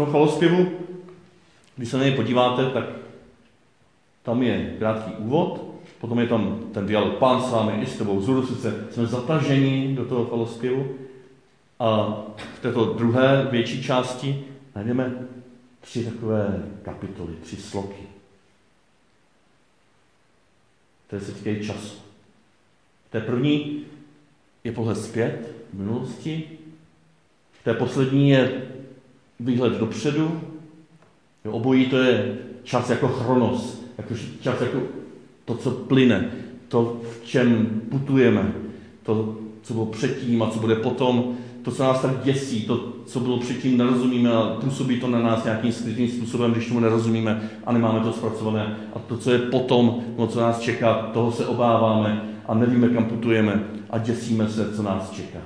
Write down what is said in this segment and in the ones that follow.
tom chvalospěvu, když se na něj podíváte, tak tam je krátký úvod, potom je tam ten dialog Pán s vámi i s tebou, zůru sice jsme zataženi do toho chvalospěvu a v této druhé větší části najdeme tři takové kapitoly, tři sloky, které se týkají času. V té první je pohled zpět v minulosti, v té poslední je výhled dopředu, obojí to je čas jako chronos, jako čas jako to, co plyne, to, v čem putujeme, to, co bylo předtím a co bude potom, to, co nás tak děsí, to, co bylo předtím, nerozumíme a působí to na nás nějakým skrytým způsobem, když tomu nerozumíme a nemáme to zpracované. A to, co je potom, no, co nás čeká, toho se obáváme a nevíme, kam putujeme a děsíme se, co nás čeká.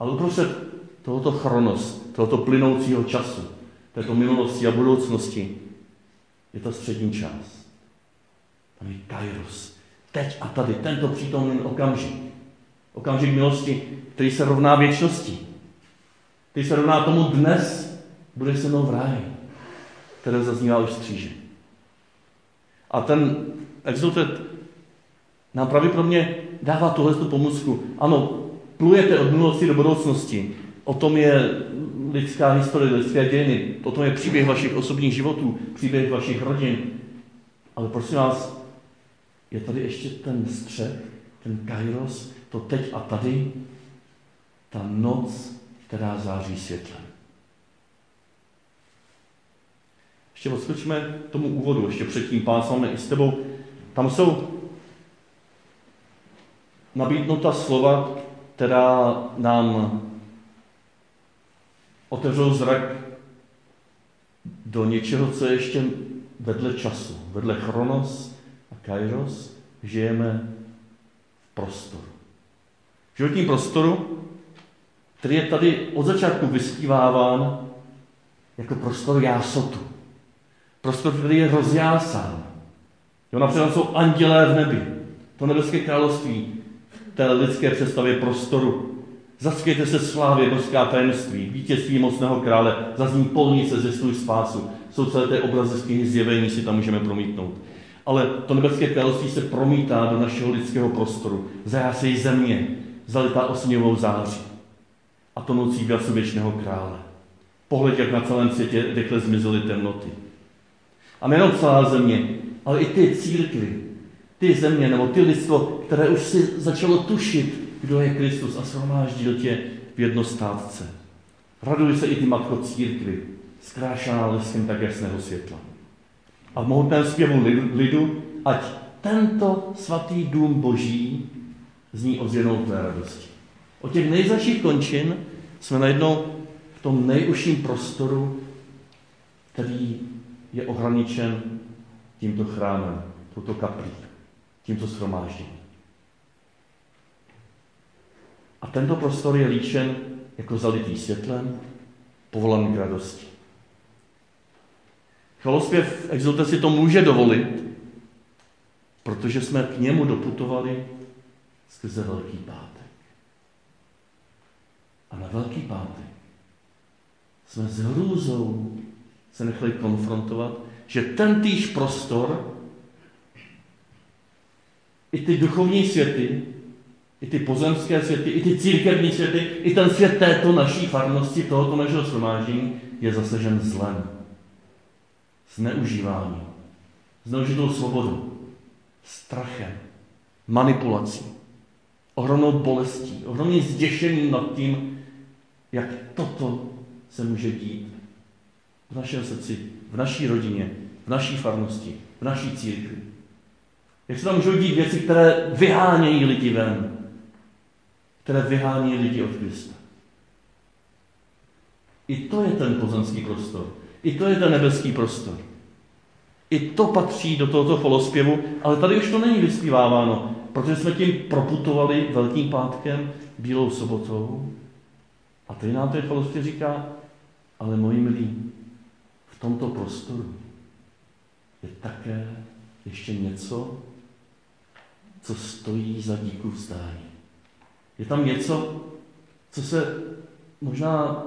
Ale uprostřed tohoto chronos, tohoto plynoucího času, této minulosti a budoucnosti, je ta střední část. Tam je kairos. Teď a tady, tento přítomný okamžik. Okamžik milosti, který se rovná věčnosti. Který se rovná tomu dnes bude se mnou v ráji, které zaznívá už z kříže. A ten exultet nám pravděpodobně dává tuhle tu pomůcku. Ano, plujete od minulosti do budoucnosti. O tom je lidská historie, lidské dějiny. O tom je příběh vašich osobních životů, příběh vašich rodin. Ale prosím vás, je tady ještě ten střed, ten kairos, to teď a tady, ta noc, která září světlem. Ještě odskočíme tomu úvodu, ještě předtím, pán i s tebou. Tam jsou nabídnuta slova, která nám otevřou zrak do něčeho, co je ještě vedle času, vedle chronos a kairos, žijeme v prostoru. V životním prostoru, který je tady od začátku vyskýváván jako prostor jásotu. Prostor, který je rozjásán. Jo, například jsou andělé v nebi. To nebeské království v té lidské představě prostoru Zaskvějte se slávě božská tajemství, vítězství mocného krále, zazní polnice ze svůj spásu. Jsou celé té obrazy z knihy zjevení, si tam můžeme promítnout. Ale to nebeské království se promítá do našeho lidského prostoru. Zajásejí země, zalitá osměvou září. A to nocí glasu věčného krále. Pohled, jak na celém světě rychle zmizely temnoty. A nejenom celá země, ale i ty církvy, ty země, nebo ty lidstvo, které už si začalo tušit, kdo je Kristus a shromáždil tě v jednostátce. Raduj se i ty matko církvy, zkrášená leskem tak jasného světla. A v mohutném zpěvu lidu, ať tento svatý dům boží zní ozvěnou tvé radosti. O těch nejzaších končin jsme najednou v tom nejužším prostoru, který je ohraničen tímto chrámem, touto kaplí, tímto shromážděním. A tento prostor je líčen jako zalitý světlem, povolaný k radosti. Chvalospěv exulte si to může dovolit, protože jsme k němu doputovali skrze Velký pátek. A na Velký pátek jsme s hrůzou se nechali konfrontovat, že ten týž prostor, i ty duchovní světy, i ty pozemské světy, i ty církevní světy, i ten svět této naší farnosti, tohoto našeho shromáždění je zasažen zlem, zneužívání, zneužitou svobodu, strachem, manipulací, ohromnou bolestí, ohromným zděšením nad tím, jak toto se může dít v našem srdci, v naší rodině, v naší farnosti, v naší církvi. Jak se tam můžou dít věci, které vyhánějí lidi ven, které vyhání lidi od Krista. I to je ten pozemský prostor. I to je ten nebeský prostor. I to patří do tohoto cholospěvu, ale tady už to není vyspíváváno, protože jsme tím proputovali Velkým pátkem, Bílou sobotou. A tady nám ten cholospěv říká, ale moji milí, v tomto prostoru je také ještě něco, co stojí za díku vzdání. Je tam něco, co se možná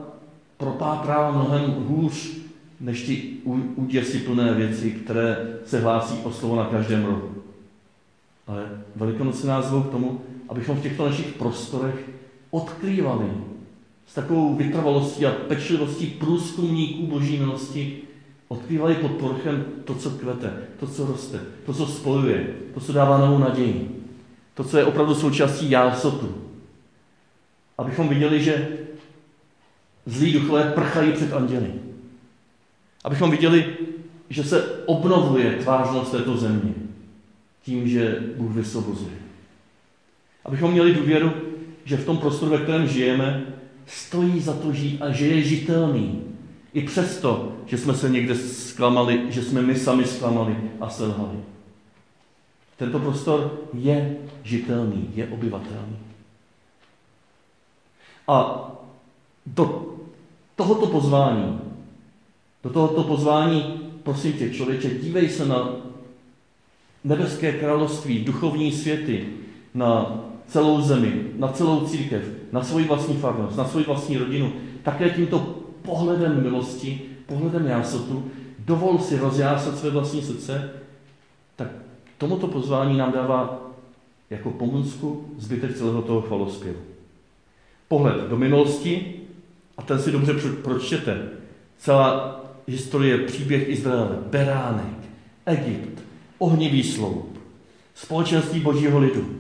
propátrává mnohem hůř než ty úděsiplné věci, které se hlásí o slovo na každém rohu. Ale Velikonoce nás zvou k tomu, abychom v těchto našich prostorech odkrývali s takovou vytrvalostí a pečlivostí průzkumníků boží milosti, odkrývali pod porchem to, co kvete, to, co roste, to, co spojuje, to, co dává novou naději, to, co je opravdu součástí jásotu. Abychom viděli, že zlí duchové prchají před anděli. Abychom viděli, že se obnovuje tvářnost této země tím, že Bůh vysvobozuje. Abychom měli důvěru, že v tom prostoru, ve kterém žijeme, stojí za to žít a že je žitelný. I přesto, že jsme se někde zklamali, že jsme my sami zklamali a selhali. Tento prostor je žitelný, je obyvatelný. A do tohoto pozvání, do tohoto pozvání, prosím tě, člověče, dívej se na nebeské království, duchovní světy, na celou zemi, na celou církev, na svoji vlastní farnost, na svoji vlastní rodinu, také tímto pohledem milosti, pohledem jásotu, dovol si rozjásat své vlastní srdce, tak tomuto pozvání nám dává jako pomůcku zbytek celého toho chvalospěvu. Pohled do minulosti, a ten si dobře pročtěte. Celá historie, příběh Izraele, Beránek, Egypt, ohnivý sloup, společenství božího lidu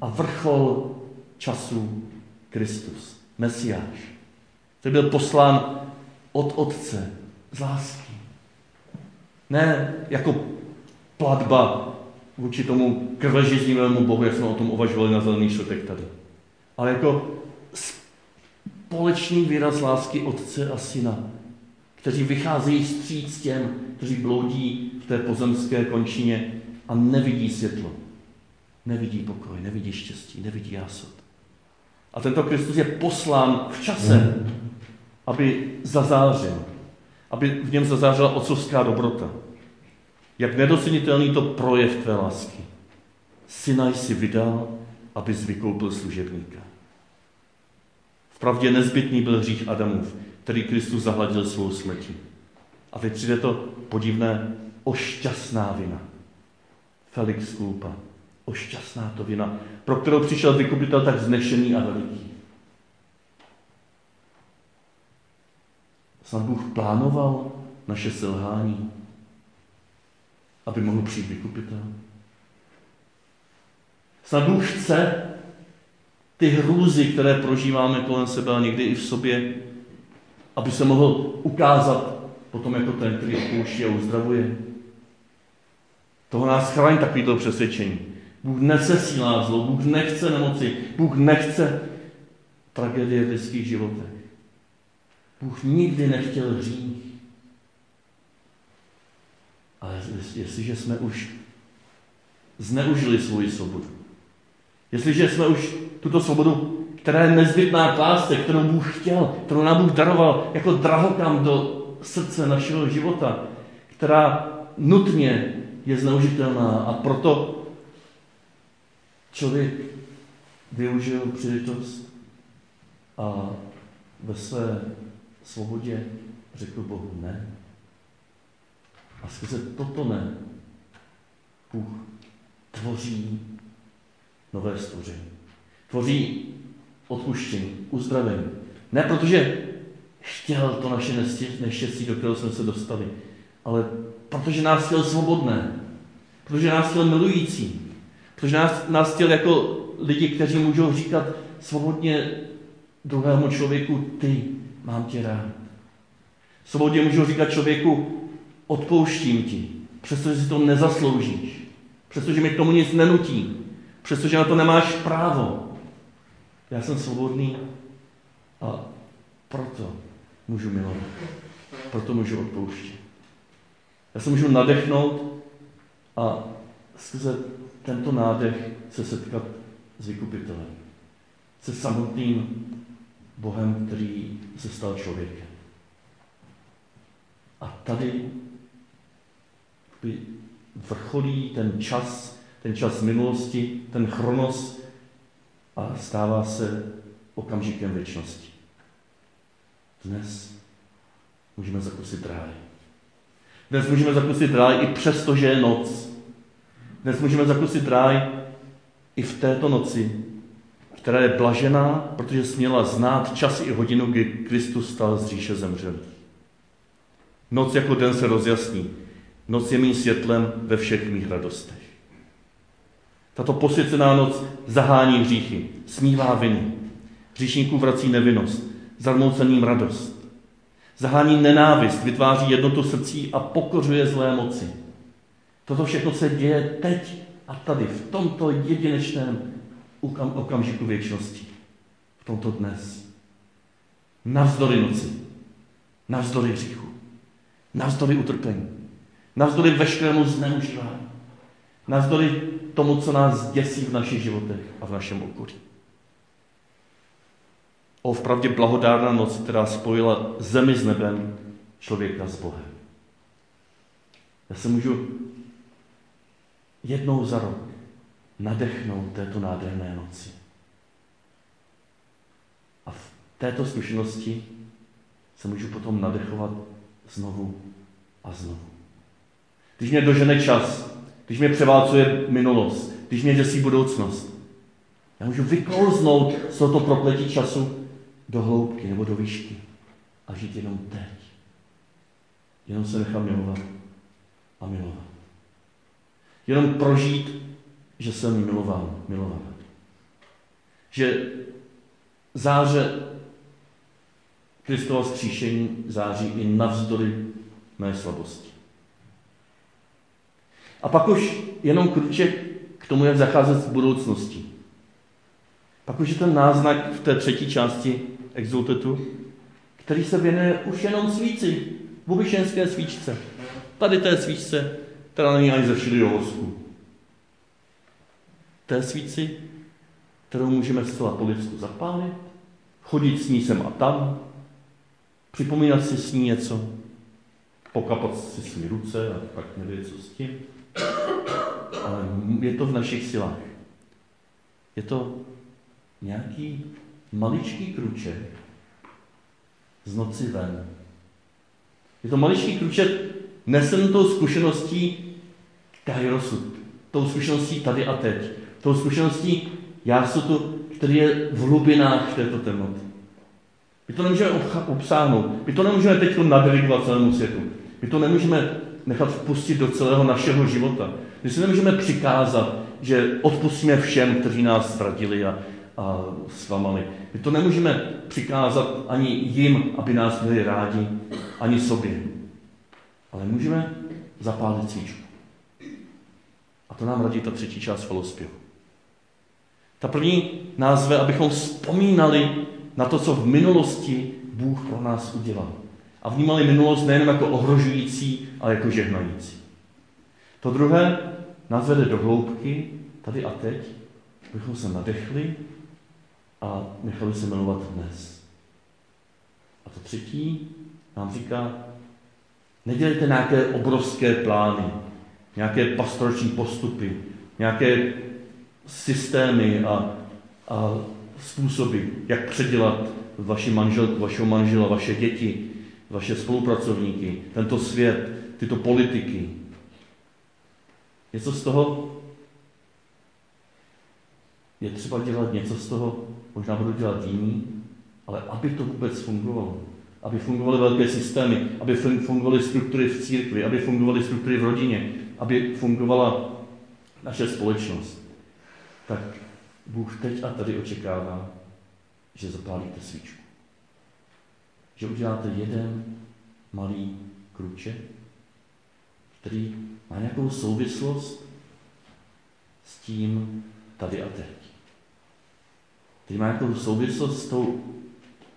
a vrchol času Kristus, Mesiáš, který byl poslán od Otce z lásky. Ne jako platba vůči tomu krvežiznivému Bohu, jak jsme o tom uvažovali na zelený šotek tady. Ale jako společný výraz lásky Otce a Syna, kteří vycházejí stříc těm, kteří bloudí v té pozemské končině a nevidí světlo. Nevidí pokoj, nevidí štěstí, nevidí jásot. A tento Kristus je poslán v čase, aby zazářil, aby v něm zazářila otcovská dobrota. Jak nedocenitelný to projev tvé lásky. Syna si vydal, aby vykoupil služebníka. Vpravdě nezbytný byl hřích Adamův, který Kristus zahladil svou smrtí. A teď přijde to podivné ošťastná vina. Felix Kulpa. Ošťastná to vina, pro kterou přišel vykupitel tak znešený a veliký. Snad Bůh plánoval naše selhání, aby mohl přijít vykupitel. Snad Bůh chce ty hrůzy, které prožíváme kolem sebe a někdy i v sobě, aby se mohl ukázat potom jako ten, který opouští a uzdravuje. Toho nás chrání takovýto přesvědčení. Bůh nesesílá zlo, Bůh nechce nemoci, Bůh nechce tragédie v lidských životech. Bůh nikdy nechtěl hřích. Ale jestliže jsme už zneužili svoji svobodu, jestliže jsme už tuto svobodu, která je nezbytná k lásce, kterou Bůh chtěl, kterou nám Bůh daroval jako drahokam do srdce našeho života, která nutně je zneužitelná a proto člověk využil příležitost a ve své svobodě řekl Bohu ne. A skrze toto ne Bůh tvoří nové stvoření. Tvoří odpuštění, uzdravení. Ne protože chtěl to naše neštěstí, do kterého jsme se dostali, ale protože nás chtěl svobodné, protože nás chtěl milující, protože nás, nás chtěl jako lidi, kteří můžou říkat svobodně druhému člověku, ty, mám tě rád. Svobodně můžou říkat člověku, odpouštím ti, přestože si to nezasloužíš, přestože mi k tomu nic nenutí, přestože na to nemáš právo. Já jsem svobodný a proto můžu milovat. Proto můžu odpouštět. Já se můžu nadechnout a skrze tento nádech se setkat s vykupitelem. Se samotným Bohem, který se stal člověkem. A tady vrcholí ten čas, ten čas minulosti, ten chronos a stává se okamžikem věčnosti. dnes můžeme zakusit ráj. Dnes můžeme zakusit ráj i přesto, že je noc. Dnes můžeme zakusit ráj i v této noci, která je blažená, protože směla znát čas i hodinu, kdy Kristus stal z říše zemřelých. Noc jako den se rozjasní. Noc je mým světlem ve všech mých radostech. Tato posvěcená noc zahání hříchy, smívá viny. Hříšníků vrací nevinnost, zarmoucením radost. Zahání nenávist, vytváří jednotu srdcí a pokořuje zlé moci. Toto všechno se děje teď a tady, v tomto jedinečném okamžiku věčnosti. V tomto dnes. Navzdory noci. Navzdory hříchu. Navzdory utrpení. Navzdory veškerému zneužívání. Navzdory tomu, co nás děsí v našich životech a v našem okolí. O vpravdě blahodárná noc, která spojila zemi s nebem, člověka s Bohem. Já se můžu jednou za rok nadechnout této nádherné noci. A v této zkušenosti se můžu potom nadechovat znovu a znovu. Když mě dožene čas, když mě převálcuje minulost, když mě děsí budoucnost, já můžu vyklouznout z tohoto prokletí času do hloubky nebo do výšky a žít jenom teď. Jenom se nechám milovat a milovat. Jenom prožít, že jsem milován, milovaná. Že záře Kristova skříšení září i navzdory mé slabosti. A pak už jenom kruček k tomu, jak zacházet s budoucností. Pak už je ten náznak v té třetí části exultetu, který se věnuje už jenom svíci, bubišenské svíčce. Tady té svíčce, která není ani ze všude vosku. Té svíci, kterou můžeme zcela po lidsku zapálit, chodit s ní sem a tam, připomínat si s ní něco, pokapat si s ní ruce a pak nevědět, co s tím. Ale je to v našich silách. Je to nějaký maličký kruček z noci ven. Je to maličký kruček nesen tou zkušeností Kairosud, tou zkušeností tady a teď, tou zkušeností jásutu, který je v hlubinách této temnoty. My to nemůžeme obsáhnout, my to nemůžeme teď nadeligovat celému světu. My to nemůžeme nechat vpustit do celého našeho života. My si nemůžeme přikázat, že odpustíme všem, kteří nás ztratili a, a zklamali. My to nemůžeme přikázat ani jim, aby nás měli rádi, ani sobě. Ale můžeme zapálit svíčku. A to nám radí ta třetí část falospěvu. Ta první názve, abychom vzpomínali na to, co v minulosti Bůh pro nás udělal a vnímali minulost nejen jako ohrožující, ale jako žehnající. To druhé nás vede do hloubky, tady a teď, abychom se nadechli a nechali se milovat dnes. A to třetí nám říká, nedělejte nějaké obrovské plány, nějaké pastorační postupy, nějaké systémy a, a způsoby, jak předělat vaši manželku, vašeho manžela, vaše děti, vaše spolupracovníky, tento svět, tyto politiky. Něco z toho? Je třeba dělat, něco z toho? Možná budou dělat jiní, ale aby to vůbec fungovalo, aby fungovaly velké systémy, aby fungovaly struktury v církvi, aby fungovaly struktury v rodině, aby fungovala naše společnost, tak Bůh teď a tady očekává, že zapálíte svíčku že uděláte jeden malý kruček, který má nějakou souvislost s tím tady a teď. Který má nějakou souvislost s tou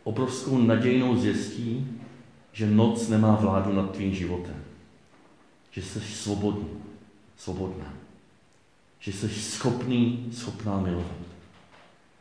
obrovskou nadějnou zjistí, že noc nemá vládu nad tvým životem. Že jsi svobodný, svobodná. Že jsi schopný, schopná milovat.